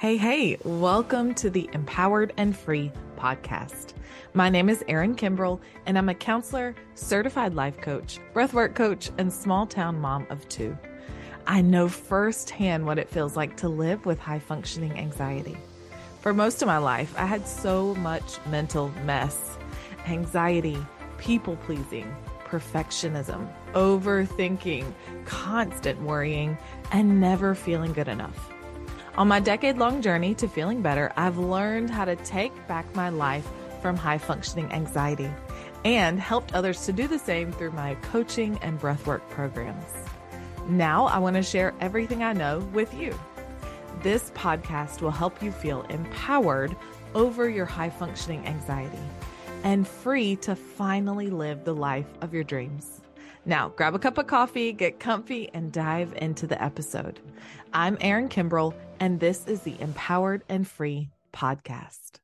Hey, hey, welcome to the Empowered and Free podcast. My name is Erin Kimbrell, and I'm a counselor, certified life coach, breathwork coach, and small town mom of two. I know firsthand what it feels like to live with high functioning anxiety. For most of my life, I had so much mental mess, anxiety, people pleasing, perfectionism, overthinking, constant worrying, and never feeling good enough. On my decade long journey to feeling better, I've learned how to take back my life from high functioning anxiety and helped others to do the same through my coaching and breathwork programs. Now I want to share everything I know with you. This podcast will help you feel empowered over your high functioning anxiety and free to finally live the life of your dreams. Now, grab a cup of coffee, get comfy, and dive into the episode. I'm Erin Kimbrell, and this is the Empowered and Free podcast.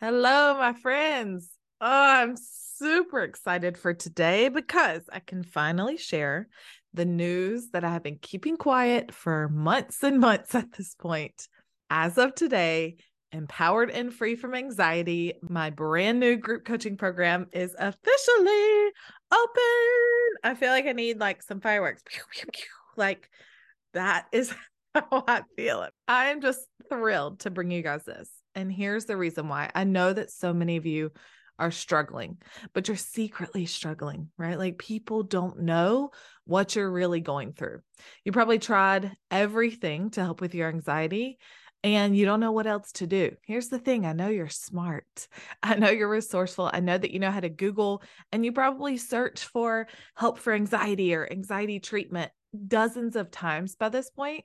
Hello, my friends. Oh, I'm super excited for today because I can finally share the news that I have been keeping quiet for months and months at this point. As of today, Empowered and Free from Anxiety, my brand new group coaching program is officially open. I feel like I need like some fireworks. Like that is how I feel it. I am just thrilled to bring you guys this. And here's the reason why. I know that so many of you are struggling, but you're secretly struggling, right? Like people don't know what you're really going through. You probably tried everything to help with your anxiety and you don't know what else to do. Here's the thing I know you're smart. I know you're resourceful. I know that you know how to Google and you probably search for help for anxiety or anxiety treatment dozens of times by this point.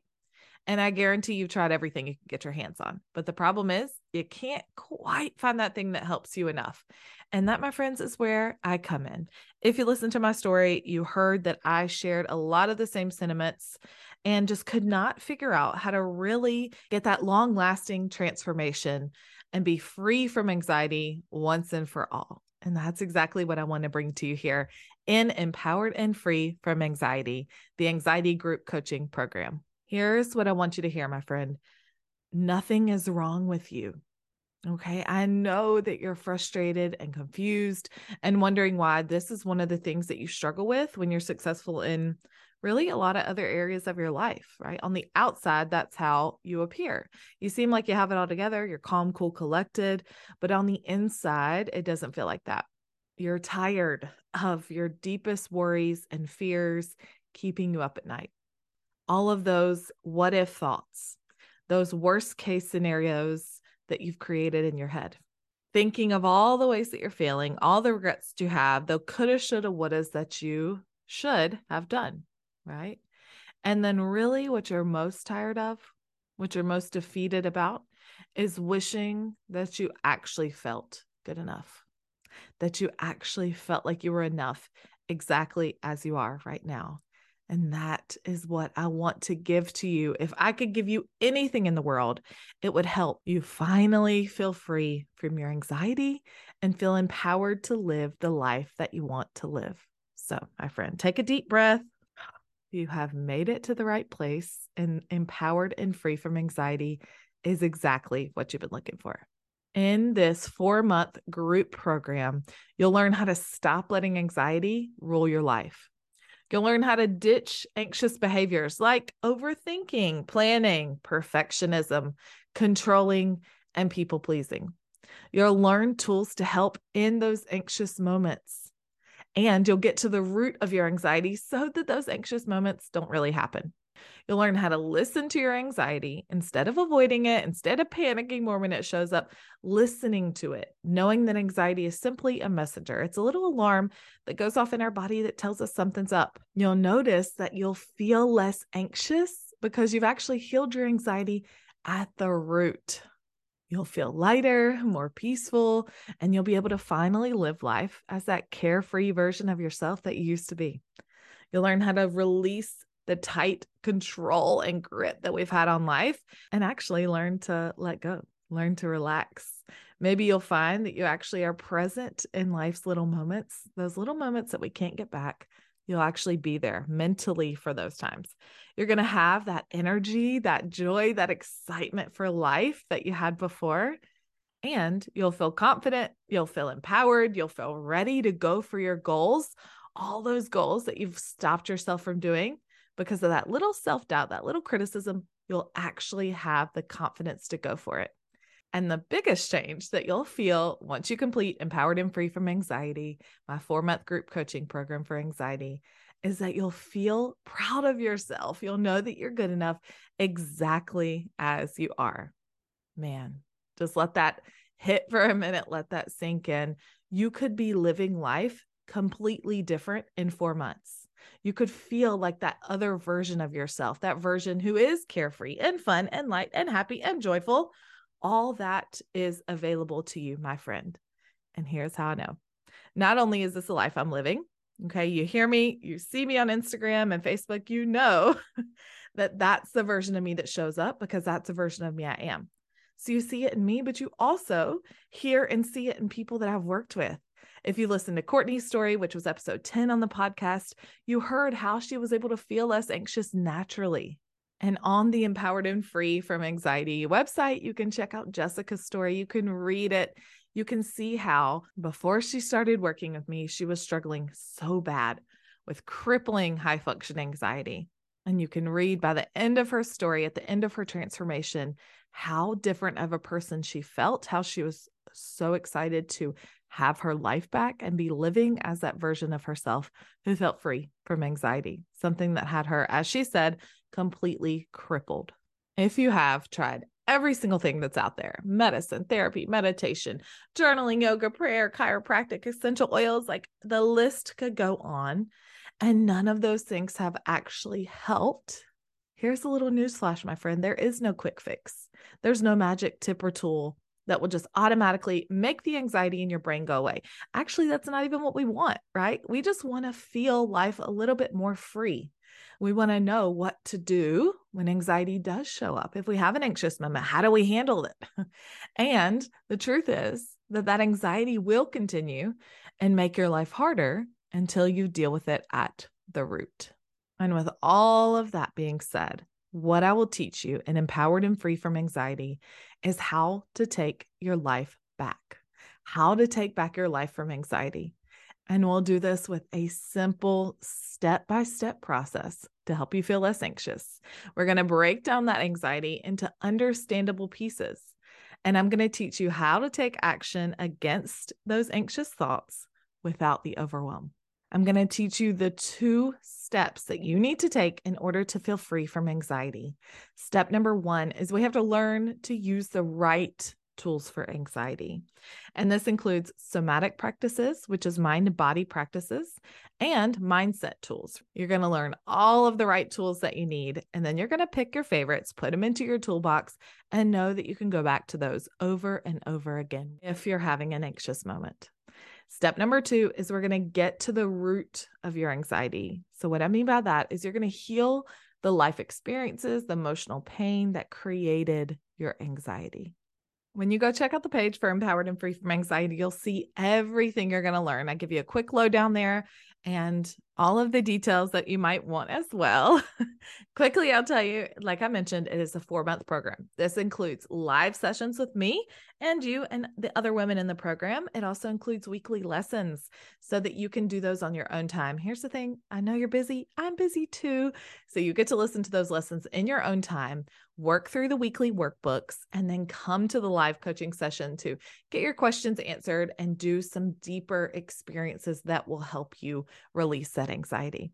And I guarantee you've tried everything you can get your hands on. But the problem is, you can't quite find that thing that helps you enough. And that, my friends, is where I come in. If you listen to my story, you heard that I shared a lot of the same sentiments and just could not figure out how to really get that long lasting transformation and be free from anxiety once and for all. And that's exactly what I want to bring to you here in Empowered and Free from Anxiety, the Anxiety Group Coaching Program. Here's what I want you to hear, my friend nothing is wrong with you. Okay. I know that you're frustrated and confused and wondering why this is one of the things that you struggle with when you're successful in really a lot of other areas of your life, right? On the outside, that's how you appear. You seem like you have it all together. You're calm, cool, collected. But on the inside, it doesn't feel like that. You're tired of your deepest worries and fears keeping you up at night all of those what if thoughts, those worst case scenarios that you've created in your head. Thinking of all the ways that you're failing, all the regrets you have, the coulda, shoulda, wouldas that you should have done, right? And then, really, what you're most tired of, what you're most defeated about, is wishing that you actually felt good enough, that you actually felt like you were enough exactly as you are right now. And that is what I want to give to you. If I could give you anything in the world, it would help you finally feel free from your anxiety and feel empowered to live the life that you want to live. So, my friend, take a deep breath. You have made it to the right place, and empowered and free from anxiety is exactly what you've been looking for. In this four month group program, you'll learn how to stop letting anxiety rule your life. You'll learn how to ditch anxious behaviors like overthinking, planning, perfectionism, controlling, and people pleasing. You'll learn tools to help in those anxious moments. And you'll get to the root of your anxiety so that those anxious moments don't really happen. You'll learn how to listen to your anxiety instead of avoiding it, instead of panicking more when it shows up, listening to it, knowing that anxiety is simply a messenger. It's a little alarm that goes off in our body that tells us something's up. You'll notice that you'll feel less anxious because you've actually healed your anxiety at the root. You'll feel lighter, more peaceful, and you'll be able to finally live life as that carefree version of yourself that you used to be. You'll learn how to release the tight control and grit that we've had on life and actually learn to let go, learn to relax. Maybe you'll find that you actually are present in life's little moments, those little moments that we can't get back. you'll actually be there mentally for those times. You're going to have that energy, that joy, that excitement for life that you had before. And you'll feel confident, you'll feel empowered, you'll feel ready to go for your goals, all those goals that you've stopped yourself from doing because of that little self doubt, that little criticism. You'll actually have the confidence to go for it. And the biggest change that you'll feel once you complete Empowered and Free from Anxiety, my four month group coaching program for anxiety, is that you'll feel proud of yourself. You'll know that you're good enough exactly as you are. Man, just let that hit for a minute, let that sink in. You could be living life completely different in four months. You could feel like that other version of yourself, that version who is carefree and fun and light and happy and joyful all that is available to you, my friend. And here's how I know. Not only is this a life I'm living, okay, you hear me, you see me on Instagram and Facebook, you know that that's the version of me that shows up because that's the version of me I am. So you see it in me, but you also hear and see it in people that I've worked with. If you listen to Courtney's story, which was episode 10 on the podcast, you heard how she was able to feel less anxious naturally. And on the Empowered and Free from Anxiety website, you can check out Jessica's story. You can read it. You can see how before she started working with me, she was struggling so bad with crippling high function anxiety. And you can read by the end of her story, at the end of her transformation, how different of a person she felt, how she was so excited to have her life back and be living as that version of herself who felt free from anxiety, something that had her, as she said, completely crippled. If you have tried every single thing that's out there medicine, therapy, meditation, journaling, yoga, prayer, chiropractic, essential oils like the list could go on. And none of those things have actually helped. Here's a little newsflash, my friend there is no quick fix, there's no magic tip or tool that will just automatically make the anxiety in your brain go away. Actually, that's not even what we want, right? We just want to feel life a little bit more free. We want to know what to do when anxiety does show up. If we have an anxious moment, how do we handle it? and the truth is that that anxiety will continue and make your life harder until you deal with it at the root. And with all of that being said, what I will teach you in Empowered and Free from Anxiety is how to take your life back, how to take back your life from anxiety. And we'll do this with a simple step by step process to help you feel less anxious. We're going to break down that anxiety into understandable pieces. And I'm going to teach you how to take action against those anxious thoughts without the overwhelm. I'm going to teach you the two steps that you need to take in order to feel free from anxiety. Step number one is we have to learn to use the right tools for anxiety. And this includes somatic practices, which is mind body practices, and mindset tools. You're going to learn all of the right tools that you need, and then you're going to pick your favorites, put them into your toolbox, and know that you can go back to those over and over again if you're having an anxious moment. Step number two is we're going to get to the root of your anxiety. So, what I mean by that is you're going to heal the life experiences, the emotional pain that created your anxiety. When you go check out the page for Empowered and Free from Anxiety, you'll see everything you're going to learn. I give you a quick lowdown there and all of the details that you might want as well. Quickly, I'll tell you, like I mentioned, it is a four month program. This includes live sessions with me and you and the other women in the program. It also includes weekly lessons so that you can do those on your own time. Here's the thing I know you're busy, I'm busy too. So you get to listen to those lessons in your own time, work through the weekly workbooks, and then come to the live coaching session to get your questions answered and do some deeper experiences that will help you release that anxiety.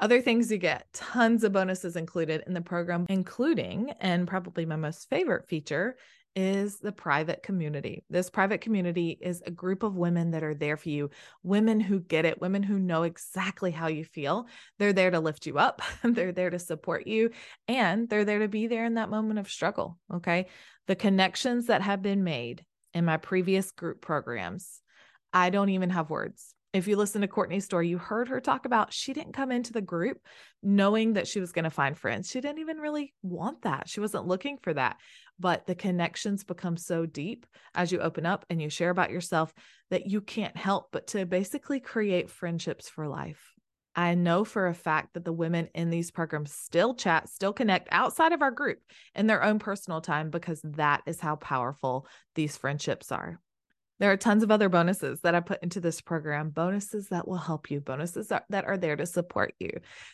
Other things you get tons of bonuses included in the program, including, and probably my most favorite feature, is the private community. This private community is a group of women that are there for you, women who get it, women who know exactly how you feel. They're there to lift you up, they're there to support you, and they're there to be there in that moment of struggle. Okay. The connections that have been made in my previous group programs, I don't even have words if you listen to Courtney's story, you heard her talk about she didn't come into the group knowing that she was going to find friends. She didn't even really want that. She wasn't looking for that. But the connections become so deep as you open up and you share about yourself that you can't help but to basically create friendships for life. I know for a fact that the women in these programs still chat, still connect outside of our group in their own personal time because that is how powerful these friendships are. There are tons of other bonuses that I put into this program, bonuses that will help you, bonuses that, that are there to support you.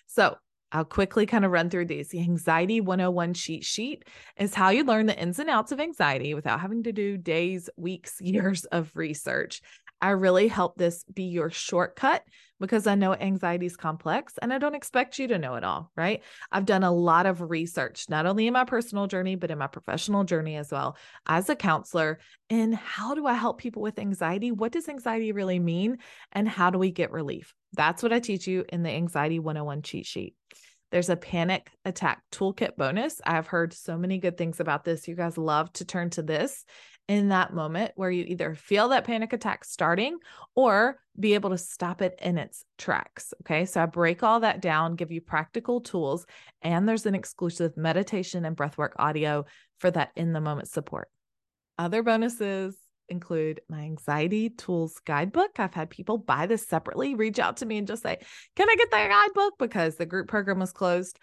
So I'll quickly kind of run through these. The Anxiety 101 cheat sheet is how you learn the ins and outs of anxiety without having to do days, weeks, years of research. I really help this be your shortcut because I know anxiety is complex and I don't expect you to know it all, right? I've done a lot of research, not only in my personal journey, but in my professional journey as well as a counselor. And how do I help people with anxiety? What does anxiety really mean? And how do we get relief? That's what I teach you in the Anxiety 101 cheat sheet. There's a panic attack toolkit bonus. I've heard so many good things about this. You guys love to turn to this in that moment where you either feel that panic attack starting or be able to stop it in its tracks. Okay. So I break all that down, give you practical tools, and there's an exclusive meditation and breathwork audio for that in the moment support. Other bonuses include my anxiety tools guidebook. I've had people buy this separately, reach out to me and just say, Can I get that guidebook? Because the group program was closed.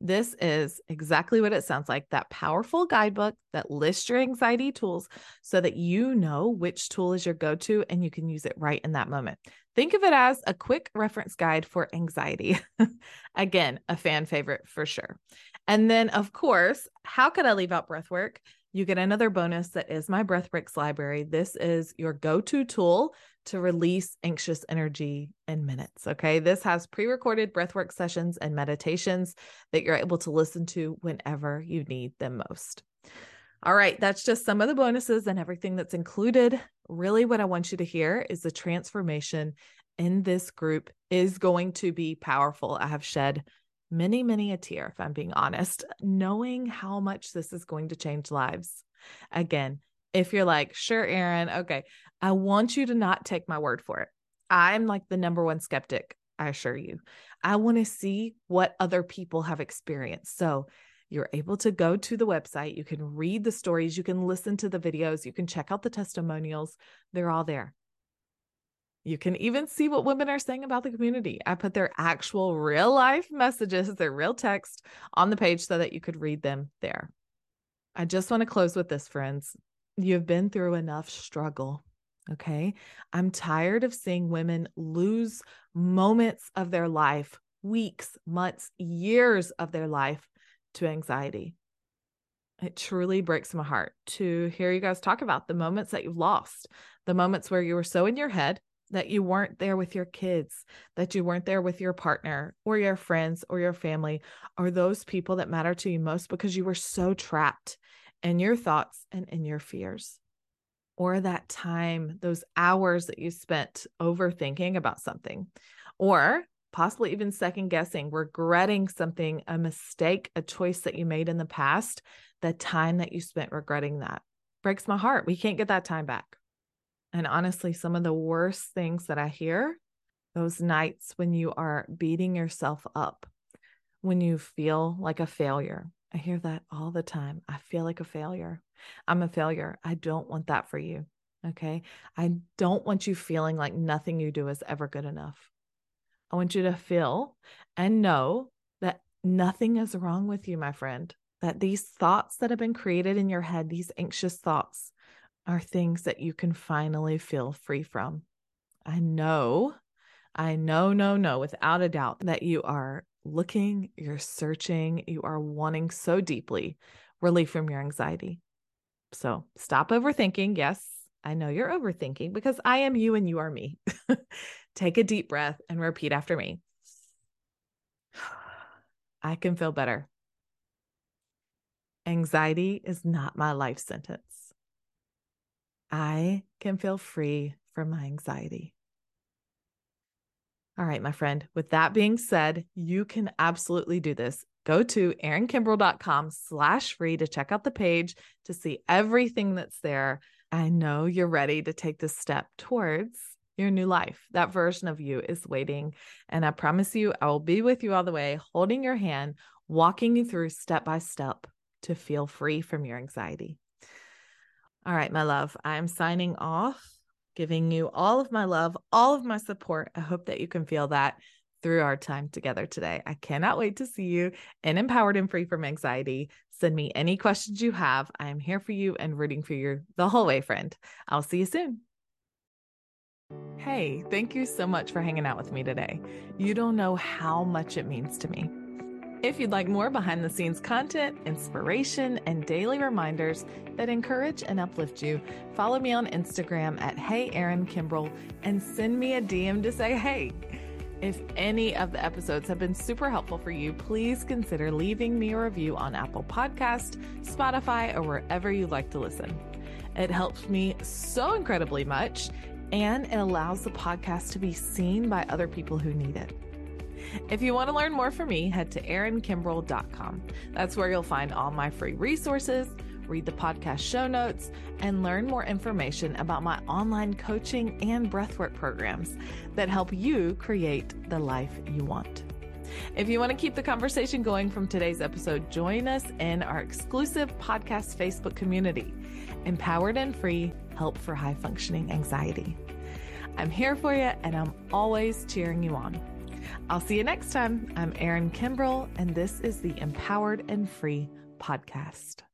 This is exactly what it sounds like that powerful guidebook that lists your anxiety tools so that you know which tool is your go to and you can use it right in that moment. Think of it as a quick reference guide for anxiety. Again, a fan favorite for sure. And then, of course, how could I leave out breath work? You get another bonus that is my Breath Bricks library. This is your go to tool to release anxious energy in minutes. Okay. This has pre recorded breathwork sessions and meditations that you're able to listen to whenever you need them most. All right. That's just some of the bonuses and everything that's included. Really, what I want you to hear is the transformation in this group is going to be powerful. I have shed many, many a tear, if I'm being honest, knowing how much this is going to change lives. Again, if you're like, sure, Erin, okay, I want you to not take my word for it. I'm like the number one skeptic, I assure you. I want to see what other people have experienced. So you're able to go to the website, you can read the stories, you can listen to the videos, you can check out the testimonials. They're all there. You can even see what women are saying about the community. I put their actual real life messages, their real text on the page so that you could read them there. I just want to close with this, friends. You've been through enough struggle. Okay. I'm tired of seeing women lose moments of their life, weeks, months, years of their life to anxiety. It truly breaks my heart to hear you guys talk about the moments that you've lost, the moments where you were so in your head that you weren't there with your kids, that you weren't there with your partner or your friends or your family or those people that matter to you most because you were so trapped in your thoughts and in your fears. Or that time, those hours that you spent overthinking about something, or possibly even second guessing, regretting something, a mistake, a choice that you made in the past, the time that you spent regretting that breaks my heart. We can't get that time back. And honestly, some of the worst things that I hear, those nights when you are beating yourself up, when you feel like a failure, I hear that all the time. I feel like a failure. I'm a failure. I don't want that for you. Okay. I don't want you feeling like nothing you do is ever good enough. I want you to feel and know that nothing is wrong with you, my friend. That these thoughts that have been created in your head, these anxious thoughts, are things that you can finally feel free from. I know, I know, no, no, without a doubt that you are looking, you're searching, you are wanting so deeply relief from your anxiety. So stop overthinking. Yes, I know you're overthinking because I am you and you are me. Take a deep breath and repeat after me. I can feel better. Anxiety is not my life sentence. I can feel free from my anxiety. All right, my friend. With that being said, you can absolutely do this. Go to erinkimbrell.com slash free to check out the page to see everything that's there. I know you're ready to take this step towards your new life. That version of you is waiting. And I promise you, I will be with you all the way, holding your hand, walking you through step by step to feel free from your anxiety. All right, my love, I'm signing off giving you all of my love, all of my support. I hope that you can feel that through our time together today. I cannot wait to see you and Empowered and Free from Anxiety. Send me any questions you have. I am here for you and rooting for you the whole way, friend. I'll see you soon. Hey, thank you so much for hanging out with me today. You don't know how much it means to me. If you'd like more behind the scenes content, inspiration, and daily reminders that encourage and uplift you, follow me on Instagram at Hey Erin Kimbrell and send me a DM to say hey. If any of the episodes have been super helpful for you, please consider leaving me a review on Apple Podcast, Spotify, or wherever you like to listen. It helps me so incredibly much and it allows the podcast to be seen by other people who need it. If you want to learn more from me, head to erinkimbrell.com. That's where you'll find all my free resources, read the podcast show notes, and learn more information about my online coaching and breathwork programs that help you create the life you want. If you want to keep the conversation going from today's episode, join us in our exclusive podcast Facebook community, Empowered and Free Help for High Functioning Anxiety. I'm here for you and I'm always cheering you on. I'll see you next time. I'm Erin Kimbrell, and this is the Empowered and Free podcast.